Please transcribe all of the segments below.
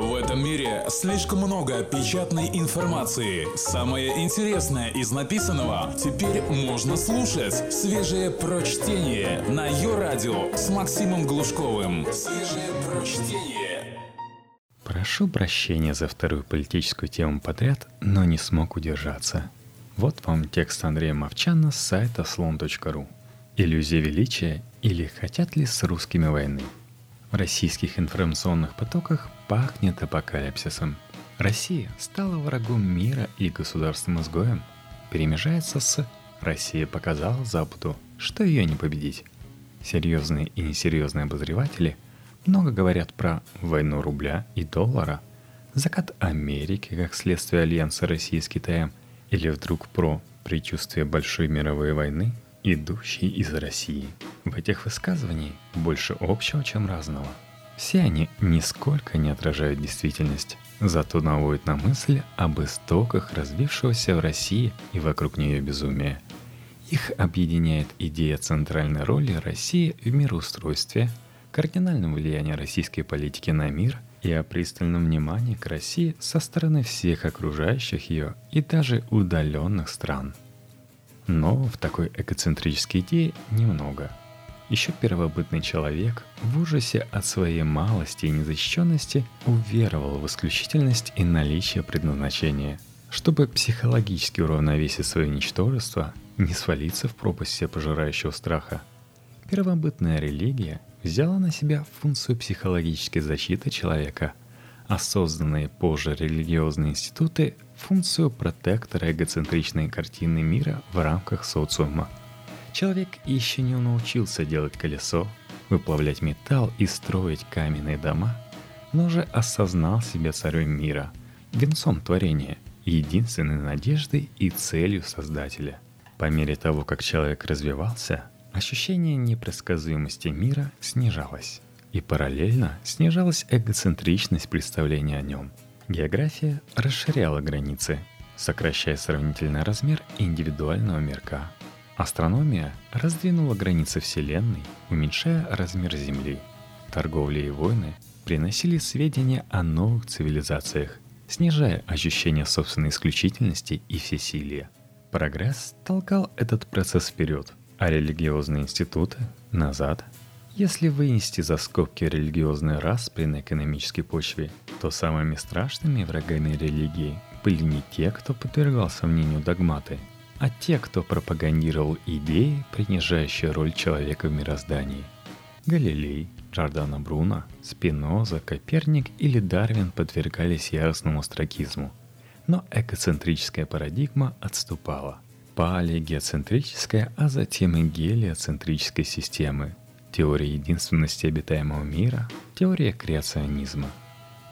В этом мире слишком много печатной информации. Самое интересное из написанного теперь можно слушать. Свежее прочтение на ее радио с Максимом Глушковым. Свежее прочтение. Прошу прощения за вторую политическую тему подряд, но не смог удержаться. Вот вам текст Андрея Мовчана с сайта слон.ру. Иллюзия величия или хотят ли с русскими войны? В российских информационных потоках пахнет апокалипсисом. Россия стала врагом мира и государственным изгоем. Перемежается с «Россия показала Западу, что ее не победить». Серьезные и несерьезные обозреватели много говорят про войну рубля и доллара, закат Америки как следствие альянса России с Китаем или вдруг про предчувствие большой мировой войны, идущей из России. В этих высказываниях больше общего, чем разного – все они нисколько не отражают действительность, зато наводят на мысль об истоках развившегося в России и вокруг нее безумия. Их объединяет идея центральной роли России в мироустройстве, кардинальном влиянии российской политики на мир и о пристальном внимании к России со стороны всех окружающих ее и даже удаленных стран. Но в такой эгоцентрической идее немного – еще первобытный человек в ужасе от своей малости и незащищенности уверовал в исключительность и наличие предназначения. Чтобы психологически уравновесить свое ничтожество, не свалиться в пропасть всепожирающего страха, первобытная религия взяла на себя функцию психологической защиты человека, а созданные позже религиозные институты – функцию протектора эгоцентричной картины мира в рамках социума – Человек еще не научился делать колесо, выплавлять металл и строить каменные дома, но уже осознал себя царем мира, венцом творения, единственной надеждой и целью Создателя. По мере того, как человек развивался, ощущение непредсказуемости мира снижалось, и параллельно снижалась эгоцентричность представления о нем. География расширяла границы, сокращая сравнительный размер индивидуального мирка – Астрономия раздвинула границы Вселенной, уменьшая размер Земли. Торговля и войны приносили сведения о новых цивилизациях, снижая ощущение собственной исключительности и всесилия. Прогресс толкал этот процесс вперед, а религиозные институты – назад. Если вынести за скобки религиозный распри на экономической почве, то самыми страшными врагами религии были не те, кто подвергал сомнению догматы – а те, кто пропагандировал идеи, принижающие роль человека в мироздании. Галилей, Джордано Бруно, Спиноза, Коперник или Дарвин подвергались яростному астракизму. Но экоцентрическая парадигма отступала. Пали геоцентрическая, а затем и гелиоцентрической системы. Теория единственности обитаемого мира, теория креационизма.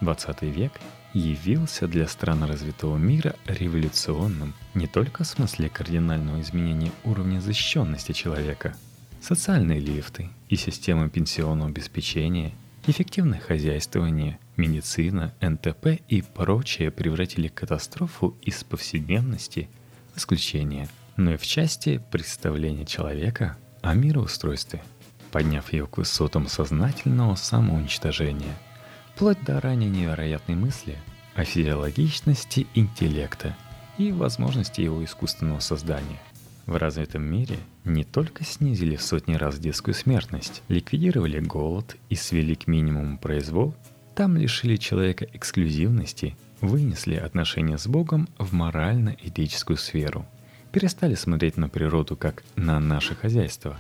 20 век явился для стран развитого мира революционным не только в смысле кардинального изменения уровня защищенности человека. Социальные лифты и системы пенсионного обеспечения, эффективное хозяйствование, медицина, НТП и прочее превратили катастрофу из повседневности в исключение, но и в части представления человека о мироустройстве, подняв его к высотам сознательного самоуничтожения – вплоть до ранее невероятной мысли о физиологичности интеллекта и возможности его искусственного создания. В развитом мире не только снизили сотни раз детскую смертность, ликвидировали голод и свели к минимуму произвол, там лишили человека эксклюзивности, вынесли отношения с Богом в морально-этическую сферу, перестали смотреть на природу как на наше хозяйство,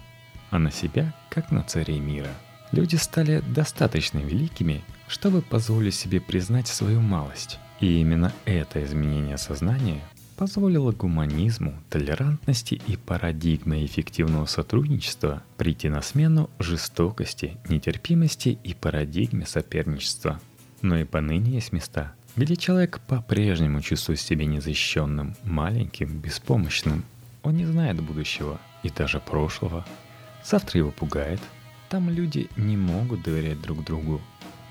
а на себя как на царей мира. Люди стали достаточно великими, чтобы позволить себе признать свою малость. И именно это изменение сознания позволило гуманизму, толерантности и парадигме эффективного сотрудничества прийти на смену жестокости, нетерпимости и парадигме соперничества. Но и поныне есть места, где человек по-прежнему чувствует себя незащищенным, маленьким, беспомощным. Он не знает будущего и даже прошлого. Завтра его пугает. Там люди не могут доверять друг другу,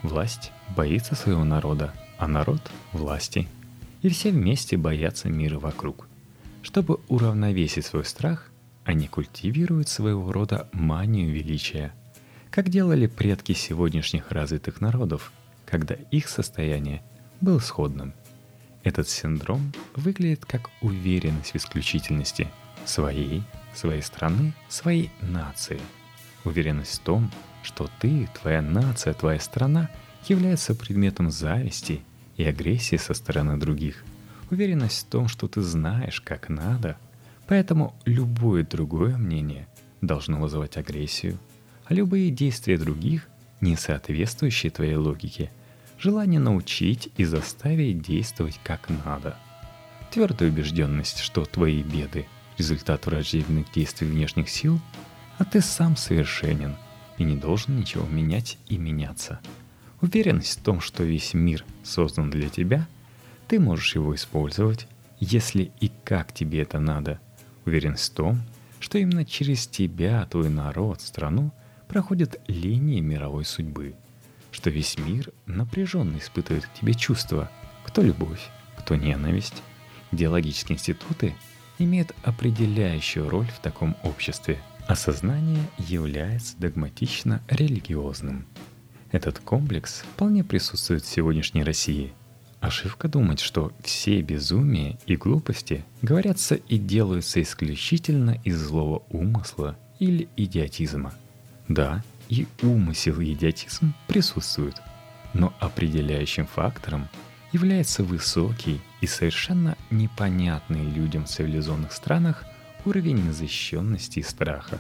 Власть боится своего народа, а народ – власти. И все вместе боятся мира вокруг. Чтобы уравновесить свой страх, они культивируют своего рода манию величия, как делали предки сегодняшних развитых народов. когда их состояние было сходным. Этот синдром выглядит как уверенность в исключительности своей, своей страны, своей нации. Уверенность в том, что ты, твоя нация, твоя страна являются предметом зависти и агрессии со стороны других. Уверенность в том, что ты знаешь, как надо. Поэтому любое другое мнение должно вызывать агрессию, а любые действия других, не соответствующие твоей логике, желание научить и заставить действовать как надо. Твердая убежденность, что твои беды – результат враждебных действий внешних сил, а ты сам совершенен – и не должен ничего менять и меняться. Уверенность в том, что весь мир создан для тебя, ты можешь его использовать, если и как тебе это надо. Уверенность в том, что именно через тебя, твой народ, страну проходят линии мировой судьбы, что весь мир напряженно испытывает к тебе чувства, кто любовь, кто ненависть. Идеологические институты имеют определяющую роль в таком обществе – Осознание является догматично религиозным. Этот комплекс вполне присутствует в сегодняшней России. Ошибка думать, что все безумия и глупости говорятся и делаются исключительно из злого умысла или идиотизма. Да, и умысел и идиотизм присутствуют, но определяющим фактором является высокий и совершенно непонятный людям в цивилизованных странах – уровень незащищенности и страха.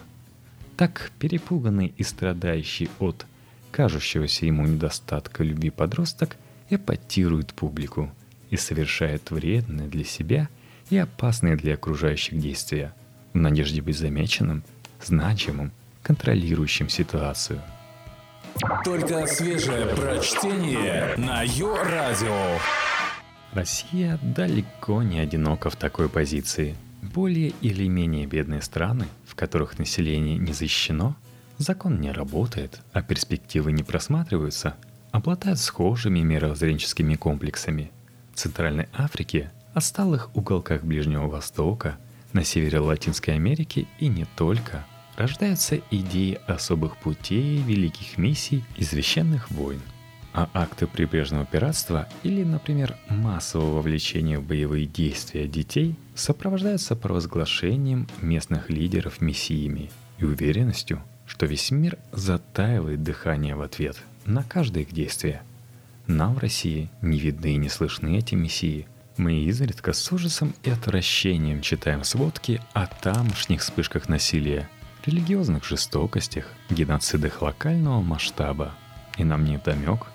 Так перепуганный и страдающий от кажущегося ему недостатка любви подросток эпатирует публику и совершает вредные для себя и опасные для окружающих действия в надежде быть замеченным, значимым, контролирующим ситуацию. Только свежее прочтение на Йо-Радио. Россия далеко не одинока в такой позиции – более или менее бедные страны, в которых население не защищено, закон не работает, а перспективы не просматриваются, обладают схожими мировоззренческими комплексами. В Центральной Африке, отсталых уголках Ближнего Востока, на севере Латинской Америки и не только, рождаются идеи особых путей, великих миссий и священных войн – а акты прибрежного пиратства или, например, массового вовлечения в боевые действия детей сопровождаются провозглашением местных лидеров мессиями и уверенностью, что весь мир затаивает дыхание в ответ на каждое их действие. Нам в России не видны и не слышны эти мессии. Мы изредка с ужасом и отвращением читаем сводки о тамошних вспышках насилия, религиозных жестокостях, геноцидах локального масштаба. И нам не вдомек,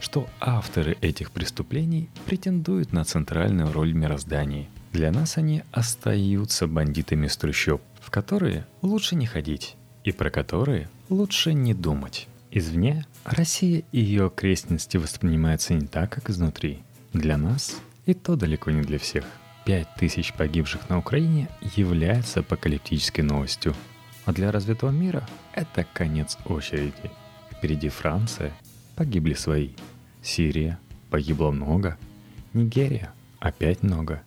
что авторы этих преступлений претендуют на центральную роль в мироздании. Для нас они остаются бандитами с трущоб, в которые лучше не ходить и про которые лучше не думать. Извне Россия и ее окрестности воспринимаются не так, как изнутри. Для нас и то далеко не для всех. Пять тысяч погибших на Украине является апокалиптической новостью. А для развитого мира это конец очереди. Впереди Франция, погибли свои. Сирия, погибло много. Нигерия, опять много.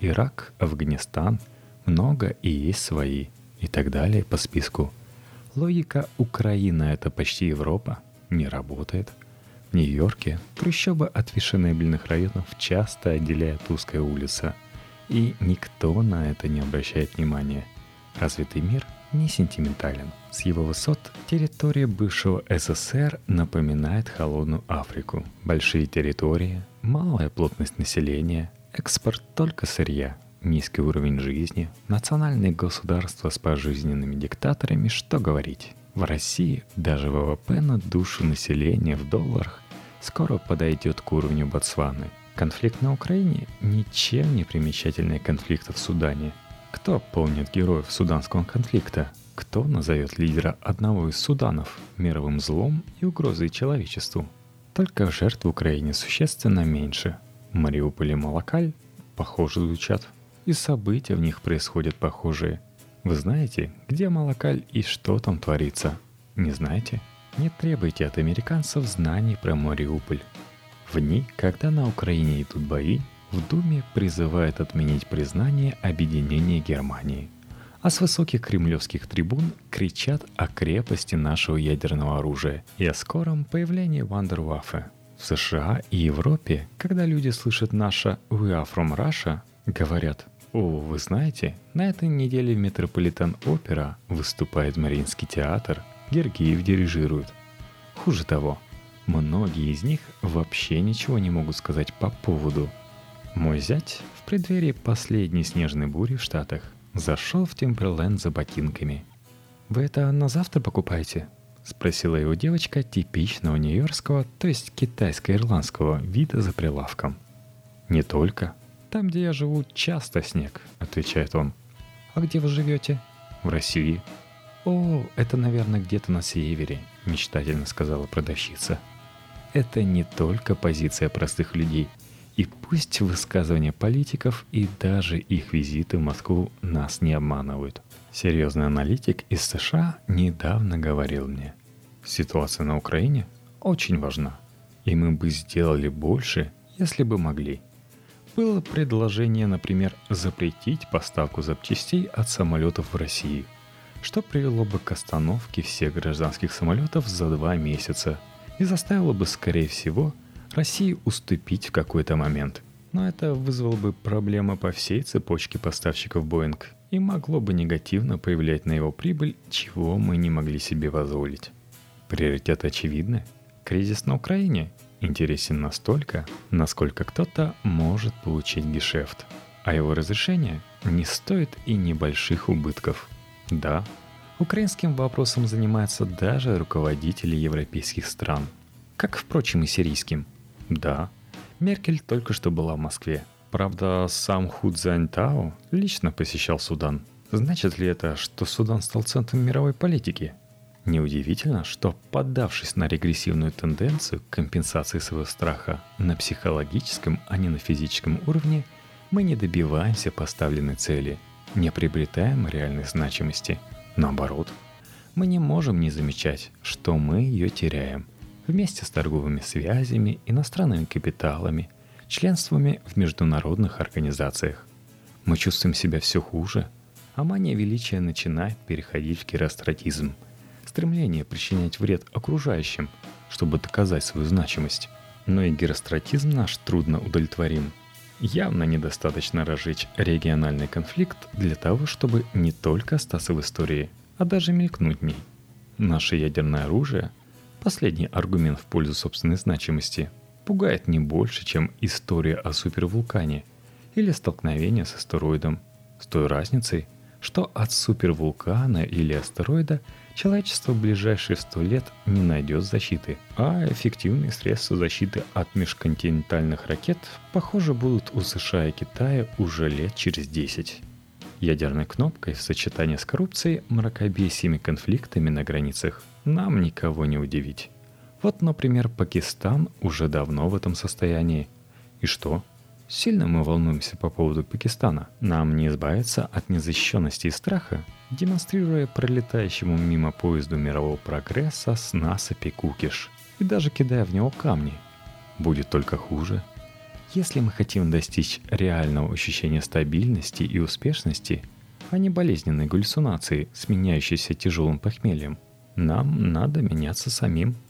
Ирак, Афганистан, много и есть свои. И так далее по списку. Логика «Украина — это почти Европа» не работает. В Нью-Йорке трущобы от фешенебельных районов часто отделяет узкая улица. И никто на это не обращает внимания. Развитый мир не сентиментален. С его высот территория бывшего СССР напоминает холодную Африку. Большие территории, малая плотность населения, экспорт только сырья, низкий уровень жизни, национальные государства с пожизненными диктаторами, что говорить. В России даже ВВП на душу населения в долларах скоро подойдет к уровню Ботсваны. Конфликт на Украине ничем не примечательный конфликт в Судане – кто помнит героев суданского конфликта? Кто назовет лидера одного из Суданов мировым злом и угрозой человечеству? Только жертв в Украине существенно меньше. Мариуполь и Малакаль похоже звучат, и события в них происходят похожие. Вы знаете, где Малакаль и что там творится? Не знаете? Не требуйте от американцев знаний про Мариуполь. В дни, когда на Украине идут бои, в Думе призывает отменить признание объединения Германии. А с высоких кремлевских трибун кричат о крепости нашего ядерного оружия и о скором появлении Вандерваффе. В США и Европе, когда люди слышат наше «We are from Russia», говорят «О, вы знаете, на этой неделе в Метрополитен Опера выступает Мариинский театр, Гергиев дирижирует». Хуже того, многие из них вообще ничего не могут сказать по поводу. Мой зять в преддверии последней снежной бури в Штатах зашел в Тимберленд за ботинками. «Вы это на завтра покупаете?» Спросила его девочка типичного нью-йоркского, то есть китайско-ирландского вида за прилавком. «Не только. Там, где я живу, часто снег», — отвечает он. «А где вы живете?» «В России». «О, это, наверное, где-то на севере», — мечтательно сказала продавщица. Это не только позиция простых людей. И пусть высказывания политиков и даже их визиты в Москву нас не обманывают. Серьезный аналитик из США недавно говорил мне, ситуация на Украине очень важна, и мы бы сделали больше, если бы могли. Было предложение, например, запретить поставку запчастей от самолетов в России, что привело бы к остановке всех гражданских самолетов за два месяца и заставило бы, скорее всего, России уступить в какой-то момент. Но это вызвало бы проблемы по всей цепочке поставщиков Боинг и могло бы негативно повлиять на его прибыль, чего мы не могли себе позволить. Приоритеты очевидны. Кризис на Украине интересен настолько, насколько кто-то может получить гешефт, а его разрешение не стоит и небольших убытков. Да, украинским вопросом занимаются даже руководители европейских стран, как, впрочем, и сирийским. Да, Меркель только что была в Москве – Правда, сам Ху лично посещал Судан. Значит ли это, что Судан стал центром мировой политики? Неудивительно, что, поддавшись на регрессивную тенденцию компенсации своего страха на психологическом, а не на физическом уровне, мы не добиваемся поставленной цели, не приобретаем реальной значимости. Наоборот, мы не можем не замечать, что мы ее теряем вместе с торговыми связями, иностранными капиталами – членствами в международных организациях. Мы чувствуем себя все хуже, а мания величия начинает переходить в керастратизм, стремление причинять вред окружающим, чтобы доказать свою значимость. Но и геростратизм наш трудно удовлетворим. Явно недостаточно разжечь региональный конфликт для того, чтобы не только остаться в истории, а даже мелькнуть в ней. Наше ядерное оружие – последний аргумент в пользу собственной значимости – пугает не больше, чем история о супервулкане или столкновение с астероидом, с той разницей, что от супервулкана или астероида человечество в ближайшие сто лет не найдет защиты, а эффективные средства защиты от межконтинентальных ракет, похоже, будут у США и Китая уже лет через 10. Ядерной кнопкой в сочетании с коррупцией, мракобесиями конфликтами на границах нам никого не удивить. Вот, например, Пакистан уже давно в этом состоянии. И что? Сильно мы волнуемся по поводу Пакистана. Нам не избавиться от незащищенности и страха, демонстрируя пролетающему мимо поезду мирового прогресса с насыпи кукиш и даже кидая в него камни. Будет только хуже. Если мы хотим достичь реального ощущения стабильности и успешности, а не болезненной галлюцинации, сменяющейся тяжелым похмельем, нам надо меняться самим –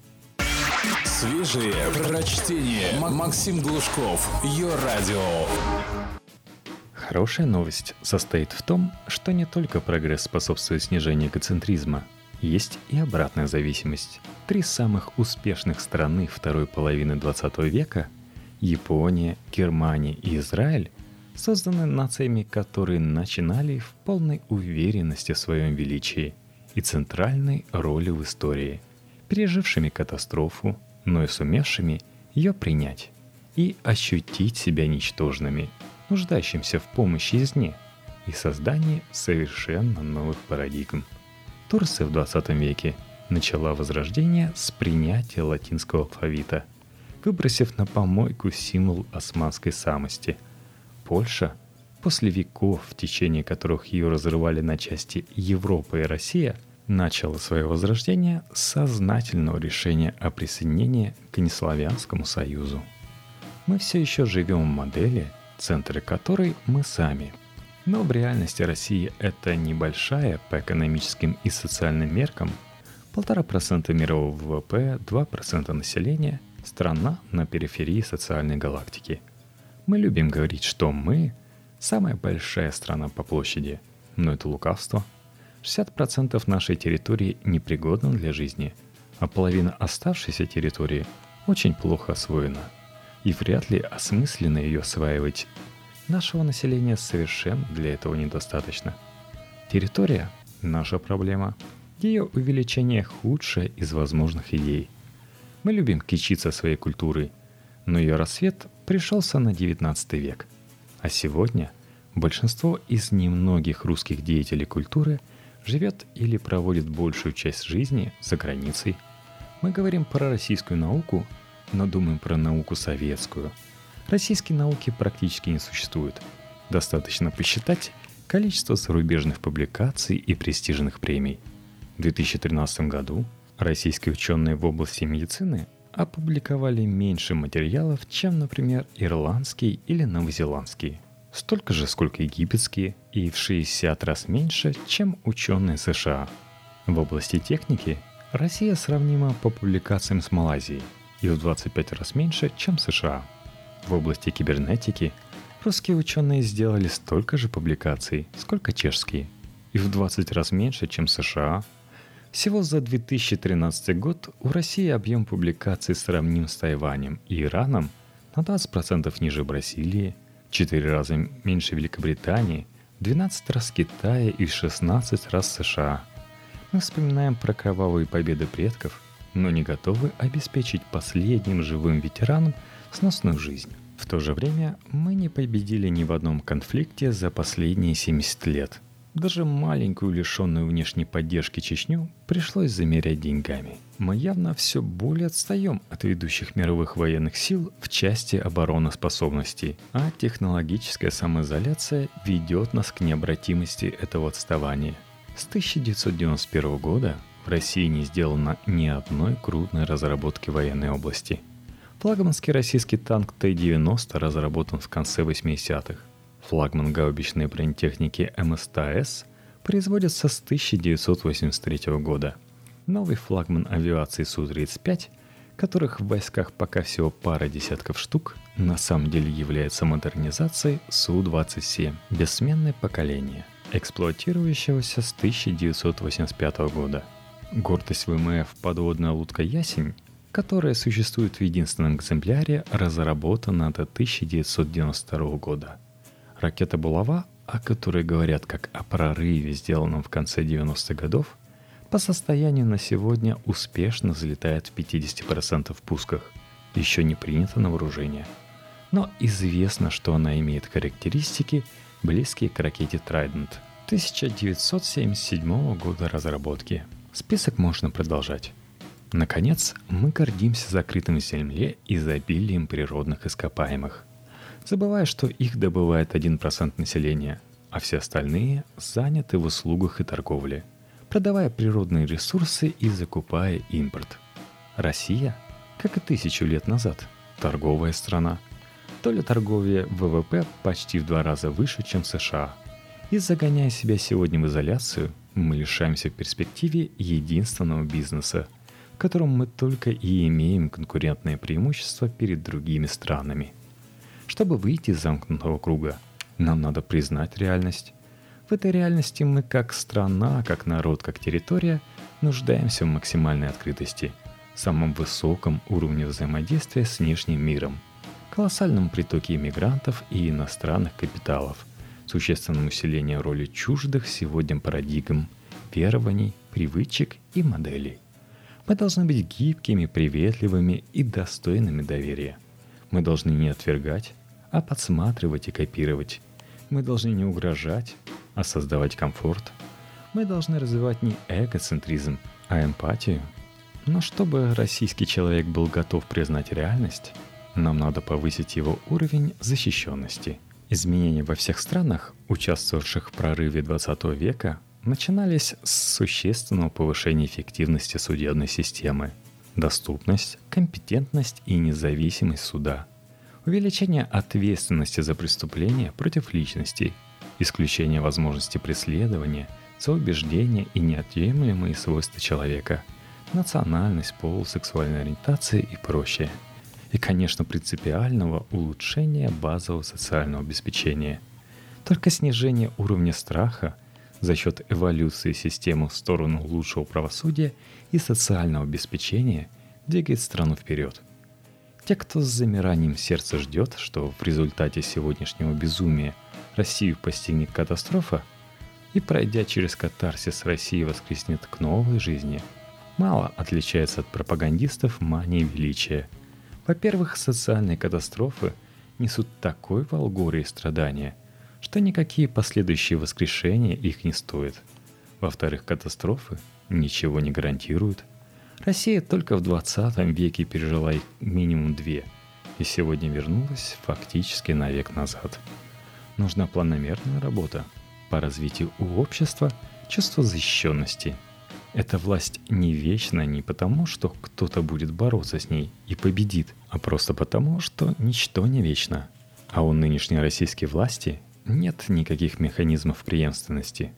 Свежие прочтение. Максим Глушков. Ее радио. Хорошая новость состоит в том, что не только прогресс способствует снижению эгоцентризма, есть и обратная зависимость. Три самых успешных страны второй половины 20 века – Япония, Германия и Израиль – созданы нациями, которые начинали в полной уверенности в своем величии и центральной роли в истории, пережившими катастрофу, но и сумевшими ее принять и ощутить себя ничтожными, нуждающимся в помощи извне и создании совершенно новых парадигм. Турция в 20 веке начала возрождение с принятия латинского алфавита, выбросив на помойку символ османской самости. Польша, после веков, в течение которых ее разрывали на части Европа и Россия – начало свое возрождение с сознательного решения о присоединении к Неславянскому союзу. Мы все еще живем в модели, центры которой мы сами. Но в реальности России это небольшая по экономическим и социальным меркам, полтора процента мирового ВВП, 2% населения, Страна на периферии социальной галактики. Мы любим говорить, что мы – самая большая страна по площади, но это лукавство. 60% нашей территории непригодна для жизни, а половина оставшейся территории очень плохо освоена. И вряд ли осмысленно ее осваивать. Нашего населения совершенно для этого недостаточно. Территория – наша проблема – ее увеличение худшее из возможных идей. Мы любим кичиться своей культурой, но ее рассвет пришелся на 19 век. А сегодня большинство из немногих русских деятелей культуры живет или проводит большую часть жизни за границей. Мы говорим про российскую науку, но думаем про науку советскую. Российской науки практически не существует. Достаточно посчитать количество зарубежных публикаций и престижных премий – в 2013 году российские ученые в области медицины опубликовали меньше материалов, чем, например, ирландские или новозеландские. Столько же, сколько египетские, и в 60 раз меньше, чем ученые США. В области техники Россия сравнима по публикациям с Малайзией и в 25 раз меньше, чем США. В области кибернетики русские ученые сделали столько же публикаций, сколько чешские, и в 20 раз меньше, чем США, всего за 2013 год у России объем публикаций сравним с Тайванем и Ираном на 20% ниже Бразилии, 4 раза меньше Великобритании, 12 раз Китая и 16 раз США. Мы вспоминаем про кровавые победы предков, но не готовы обеспечить последним живым ветеранам сносную жизнь. В то же время мы не победили ни в одном конфликте за последние 70 лет – даже маленькую лишенную внешней поддержки Чечню пришлось замерять деньгами. Мы явно все более отстаем от ведущих мировых военных сил в части обороноспособностей, а технологическая самоизоляция ведет нас к необратимости этого отставания. С 1991 года в России не сделано ни одной крупной разработки военной области. Флагманский российский танк Т-90 разработан в конце 80-х. Флагман гаубичной бронетехники МСТС производится с 1983 года. Новый флагман авиации Су-35, которых в войсках пока всего пара десятков штук, на самом деле является модернизацией Су-27, бессменное поколение, эксплуатирующегося с 1985 года. Гордость ВМФ подводная лодка «Ясень» которая существует в единственном экземпляре, разработана до 1992 года – Ракета «Булава», о которой говорят как о прорыве, сделанном в конце 90-х годов, по состоянию на сегодня успешно взлетает в 50% пусках. Еще не принято на вооружение. Но известно, что она имеет характеристики, близкие к ракете Trident 1977 года разработки. Список можно продолжать. Наконец, мы гордимся закрытым в земле изобилием природных ископаемых забывая, что их добывает 1% населения, а все остальные заняты в услугах и торговле, продавая природные ресурсы и закупая импорт. Россия, как и тысячу лет назад, торговая страна. Доля торговли ВВП почти в два раза выше, чем США. И загоняя себя сегодня в изоляцию, мы лишаемся в перспективе единственного бизнеса, в котором мы только и имеем конкурентное преимущество перед другими странами – чтобы выйти из замкнутого круга, нам надо признать реальность. В этой реальности мы как страна, как народ, как территория нуждаемся в максимальной открытости, самом высоком уровне взаимодействия с внешним миром, колоссальном притоке иммигрантов и иностранных капиталов, существенном усилении роли чуждых сегодня парадигм, верований, привычек и моделей. Мы должны быть гибкими, приветливыми и достойными доверия – мы должны не отвергать, а подсматривать и копировать. Мы должны не угрожать, а создавать комфорт. Мы должны развивать не эгоцентризм, а эмпатию. Но чтобы российский человек был готов признать реальность, нам надо повысить его уровень защищенности. Изменения во всех странах, участвовавших в прорыве 20 века, начинались с существенного повышения эффективности судебной системы – доступность, компетентность и независимость суда, увеличение ответственности за преступления против личностей, исключение возможности преследования за и неотъемлемые свойства человека, национальность, пол, сексуальная ориентация и прочее. и, конечно, принципиального улучшения базового социального обеспечения. Только снижение уровня страха за счет эволюции системы в сторону лучшего правосудия и социального обеспечения двигает страну вперед. Те, кто с замиранием сердца ждет, что в результате сегодняшнего безумия Россию постигнет катастрофа, и пройдя через катарсис России воскреснет к новой жизни, мало отличается от пропагандистов мании величия. Во-первых, социальные катастрофы несут такой волгоры страдания, что никакие последующие воскрешения их не стоят. Во-вторых, катастрофы ничего не гарантируют – Россия только в 20 веке пережила их минимум две, и сегодня вернулась фактически на век назад. Нужна планомерная работа по развитию у общества чувства защищенности. Эта власть не вечна не потому, что кто-то будет бороться с ней и победит, а просто потому, что ничто не вечно. А у нынешней российской власти нет никаких механизмов преемственности.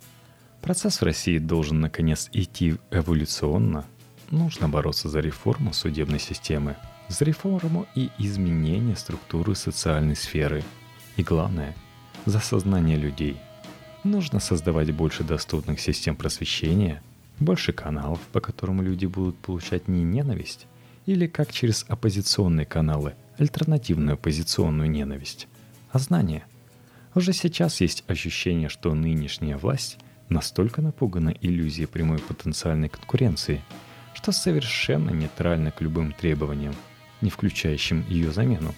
Процесс в России должен наконец идти эволюционно – нужно бороться за реформу судебной системы, за реформу и изменение структуры социальной сферы. И главное, за сознание людей. Нужно создавать больше доступных систем просвещения, больше каналов, по которым люди будут получать не ненависть, или как через оппозиционные каналы, альтернативную оппозиционную ненависть, а знание. Уже сейчас есть ощущение, что нынешняя власть настолько напугана иллюзией прямой потенциальной конкуренции – что совершенно нейтрально к любым требованиям, не включающим ее замену.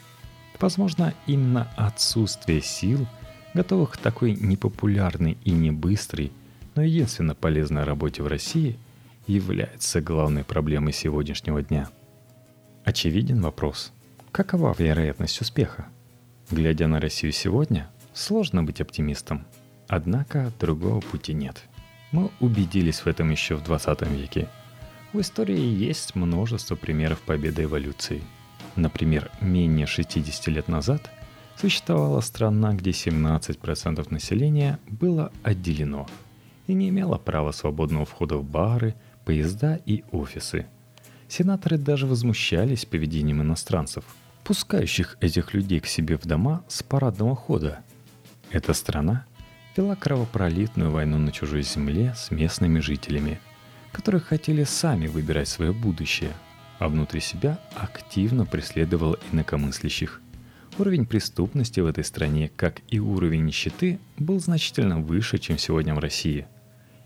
Возможно, именно отсутствие сил, готовых к такой непопулярной и не быстрой, но единственно полезной работе в России, является главной проблемой сегодняшнего дня. Очевиден вопрос, какова вероятность успеха? Глядя на Россию сегодня, сложно быть оптимистом. Однако другого пути нет. Мы убедились в этом еще в 20 веке – в истории есть множество примеров победы эволюции. Например, менее 60 лет назад существовала страна, где 17% населения было отделено и не имело права свободного входа в бары, поезда и офисы. Сенаторы даже возмущались поведением иностранцев, пускающих этих людей к себе в дома с парадного хода. Эта страна вела кровопролитную войну на чужой земле с местными жителями – которые хотели сами выбирать свое будущее, а внутри себя активно преследовал инакомыслящих. Уровень преступности в этой стране, как и уровень нищеты, был значительно выше, чем сегодня в России.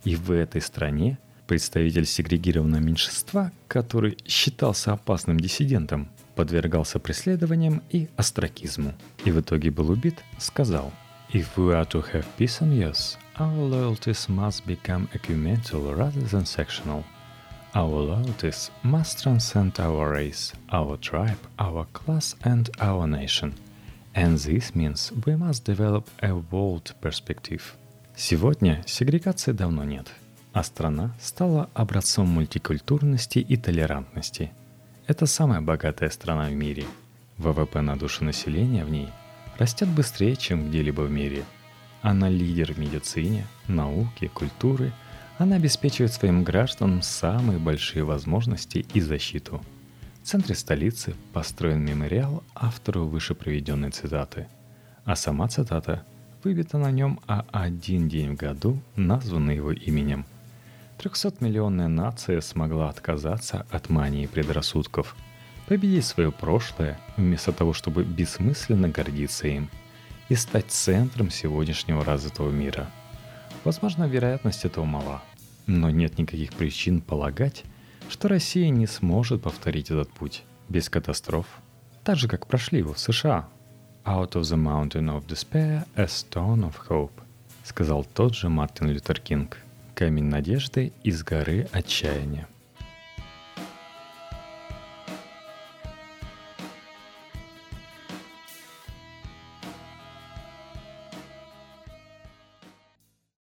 И в этой стране представитель сегрегированного меньшинства, который считался опасным диссидентом, подвергался преследованиям и остракизму. И в итоге был убит, сказал «If we are to have peace on earth, Our loyalties must become ecumenical rather than sectional. Our loyalties must transcend our race, our tribe, our class, and our nation. And this means we must develop a world perspective. Сегодня сегрегации давно нет, а страна стала образцом мультикультурности и толерантности. Это самая богатая страна в мире. ВВП на душу населения в ней растет быстрее, чем где-либо в мире – она лидер в медицине, науке, культуре. Она обеспечивает своим гражданам самые большие возможности и защиту. В центре столицы построен мемориал автору выше приведенной цитаты. А сама цитата выбита на нем, а один день в году назван его именем. 300-миллионная нация смогла отказаться от мании предрассудков, победить свое прошлое, вместо того, чтобы бессмысленно гордиться им – и стать центром сегодняшнего развитого мира. Возможно, вероятность этого мала, но нет никаких причин полагать, что Россия не сможет повторить этот путь без катастроф, так же, как прошли его в США. «Out of the mountain of despair, a stone of hope», сказал тот же Мартин Лютер Кинг. Камень надежды из горы отчаяния.